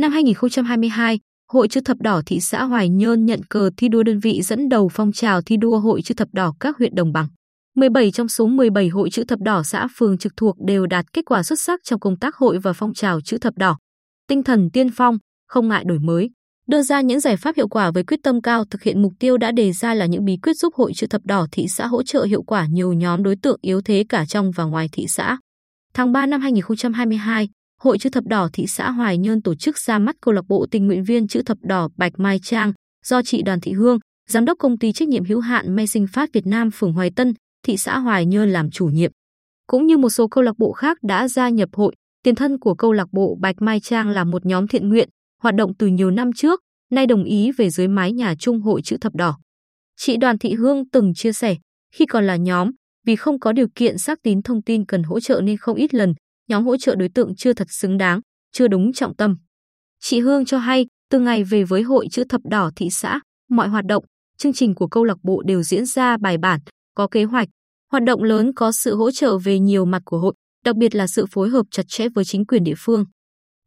Năm 2022, Hội Chữ thập đỏ thị xã Hoài Nhơn nhận cờ thi đua đơn vị dẫn đầu phong trào thi đua Hội Chữ thập đỏ các huyện đồng bằng. 17 trong số 17 hội chữ thập đỏ xã phường trực thuộc đều đạt kết quả xuất sắc trong công tác hội và phong trào chữ thập đỏ. Tinh thần tiên phong, không ngại đổi mới, đưa ra những giải pháp hiệu quả với quyết tâm cao thực hiện mục tiêu đã đề ra là những bí quyết giúp hội chữ thập đỏ thị xã hỗ trợ hiệu quả nhiều nhóm đối tượng yếu thế cả trong và ngoài thị xã. Tháng 3 năm 2022, Hội chữ thập đỏ thị xã Hoài Nhơn tổ chức ra mắt câu lạc bộ tình nguyện viên chữ thập đỏ Bạch Mai Trang do chị Đoàn Thị Hương, giám đốc công ty trách nhiệm hữu hạn May Sinh Phát Việt Nam phường Hoài Tân, thị xã Hoài Nhơn làm chủ nhiệm. Cũng như một số câu lạc bộ khác đã gia nhập hội, tiền thân của câu lạc bộ Bạch Mai Trang là một nhóm thiện nguyện, hoạt động từ nhiều năm trước, nay đồng ý về dưới mái nhà chung hội chữ thập đỏ. Chị Đoàn Thị Hương từng chia sẻ, khi còn là nhóm, vì không có điều kiện xác tín thông tin cần hỗ trợ nên không ít lần, nhóm hỗ trợ đối tượng chưa thật xứng đáng, chưa đúng trọng tâm. Chị Hương cho hay, từ ngày về với hội chữ thập đỏ thị xã, mọi hoạt động, chương trình của câu lạc bộ đều diễn ra bài bản, có kế hoạch. Hoạt động lớn có sự hỗ trợ về nhiều mặt của hội, đặc biệt là sự phối hợp chặt chẽ với chính quyền địa phương.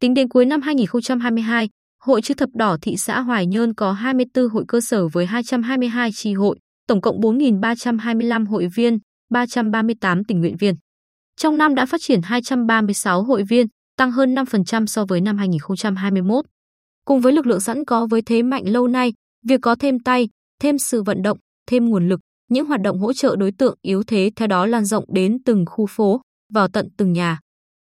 Tính đến cuối năm 2022, Hội chữ thập đỏ thị xã Hoài Nhơn có 24 hội cơ sở với 222 chi hội, tổng cộng 4.325 hội viên, 338 tình nguyện viên. Trong năm đã phát triển 236 hội viên, tăng hơn 5% so với năm 2021. Cùng với lực lượng sẵn có với thế mạnh lâu nay, việc có thêm tay, thêm sự vận động, thêm nguồn lực, những hoạt động hỗ trợ đối tượng yếu thế theo đó lan rộng đến từng khu phố, vào tận từng nhà.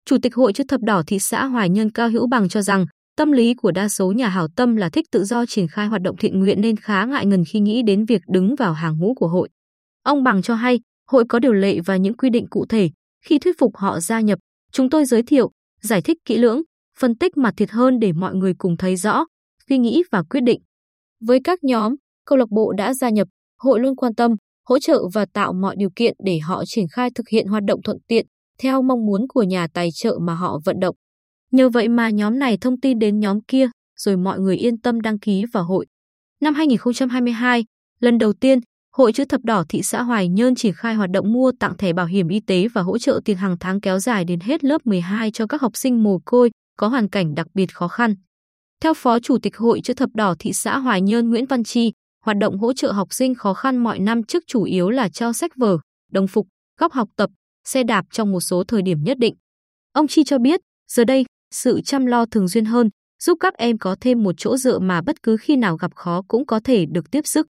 Chủ tịch Hội chữ thập đỏ thị xã Hoài Nhơn Cao Hữu Bằng cho rằng, tâm lý của đa số nhà hảo tâm là thích tự do triển khai hoạt động thiện nguyện nên khá ngại ngần khi nghĩ đến việc đứng vào hàng ngũ của hội. Ông Bằng cho hay, hội có điều lệ và những quy định cụ thể, khi thuyết phục họ gia nhập, chúng tôi giới thiệu, giải thích kỹ lưỡng, phân tích mặt thiệt hơn để mọi người cùng thấy rõ, suy nghĩ và quyết định. Với các nhóm, câu lạc bộ đã gia nhập, hội luôn quan tâm, hỗ trợ và tạo mọi điều kiện để họ triển khai thực hiện hoạt động thuận tiện theo mong muốn của nhà tài trợ mà họ vận động. Nhờ vậy mà nhóm này thông tin đến nhóm kia, rồi mọi người yên tâm đăng ký vào hội. Năm 2022, lần đầu tiên, Hội chữ thập đỏ thị xã Hoài Nhơn triển khai hoạt động mua tặng thẻ bảo hiểm y tế và hỗ trợ tiền hàng tháng kéo dài đến hết lớp 12 cho các học sinh mồ côi có hoàn cảnh đặc biệt khó khăn. Theo Phó Chủ tịch Hội chữ thập đỏ thị xã Hoài Nhơn Nguyễn Văn Chi, hoạt động hỗ trợ học sinh khó khăn mọi năm trước chủ yếu là trao sách vở, đồng phục, góc học tập, xe đạp trong một số thời điểm nhất định. Ông Chi cho biết, giờ đây, sự chăm lo thường xuyên hơn, giúp các em có thêm một chỗ dựa mà bất cứ khi nào gặp khó cũng có thể được tiếp sức.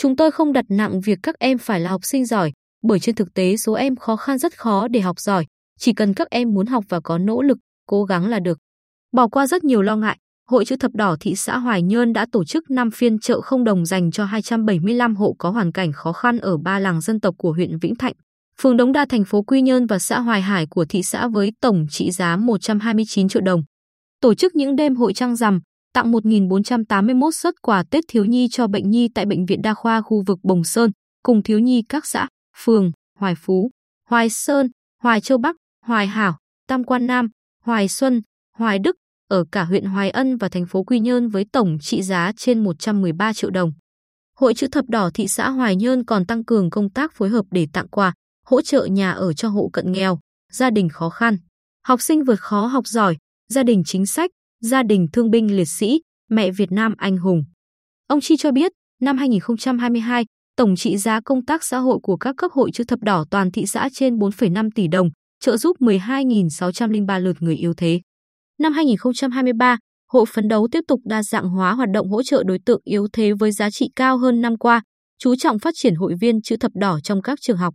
Chúng tôi không đặt nặng việc các em phải là học sinh giỏi, bởi trên thực tế số em khó khăn rất khó để học giỏi, chỉ cần các em muốn học và có nỗ lực, cố gắng là được. Bỏ qua rất nhiều lo ngại, Hội chữ thập đỏ thị xã Hoài Nhơn đã tổ chức 5 phiên chợ không đồng dành cho 275 hộ có hoàn cảnh khó khăn ở ba làng dân tộc của huyện Vĩnh Thạnh, phường Đống Đa thành phố Quy Nhơn và xã Hoài Hải của thị xã với tổng trị giá 129 triệu đồng. Tổ chức những đêm hội trăng rằm, tặng 1.481 xuất quà Tết thiếu nhi cho bệnh nhi tại Bệnh viện Đa khoa khu vực Bồng Sơn, cùng thiếu nhi các xã, phường, Hoài Phú, Hoài Sơn, Hoài Châu Bắc, Hoài Hảo, Tam Quan Nam, Hoài Xuân, Hoài Đức, ở cả huyện Hoài Ân và thành phố Quy Nhơn với tổng trị giá trên 113 triệu đồng. Hội chữ thập đỏ thị xã Hoài Nhơn còn tăng cường công tác phối hợp để tặng quà, hỗ trợ nhà ở cho hộ cận nghèo, gia đình khó khăn, học sinh vượt khó học giỏi, gia đình chính sách, gia đình thương binh liệt sĩ, mẹ Việt Nam anh hùng. Ông Chi cho biết, năm 2022, tổng trị giá công tác xã hội của các cấp hội chữ thập đỏ toàn thị xã trên 4,5 tỷ đồng, trợ giúp 12.603 lượt người yếu thế. Năm 2023, hội phấn đấu tiếp tục đa dạng hóa hoạt động hỗ trợ đối tượng yếu thế với giá trị cao hơn năm qua, chú trọng phát triển hội viên chữ thập đỏ trong các trường học,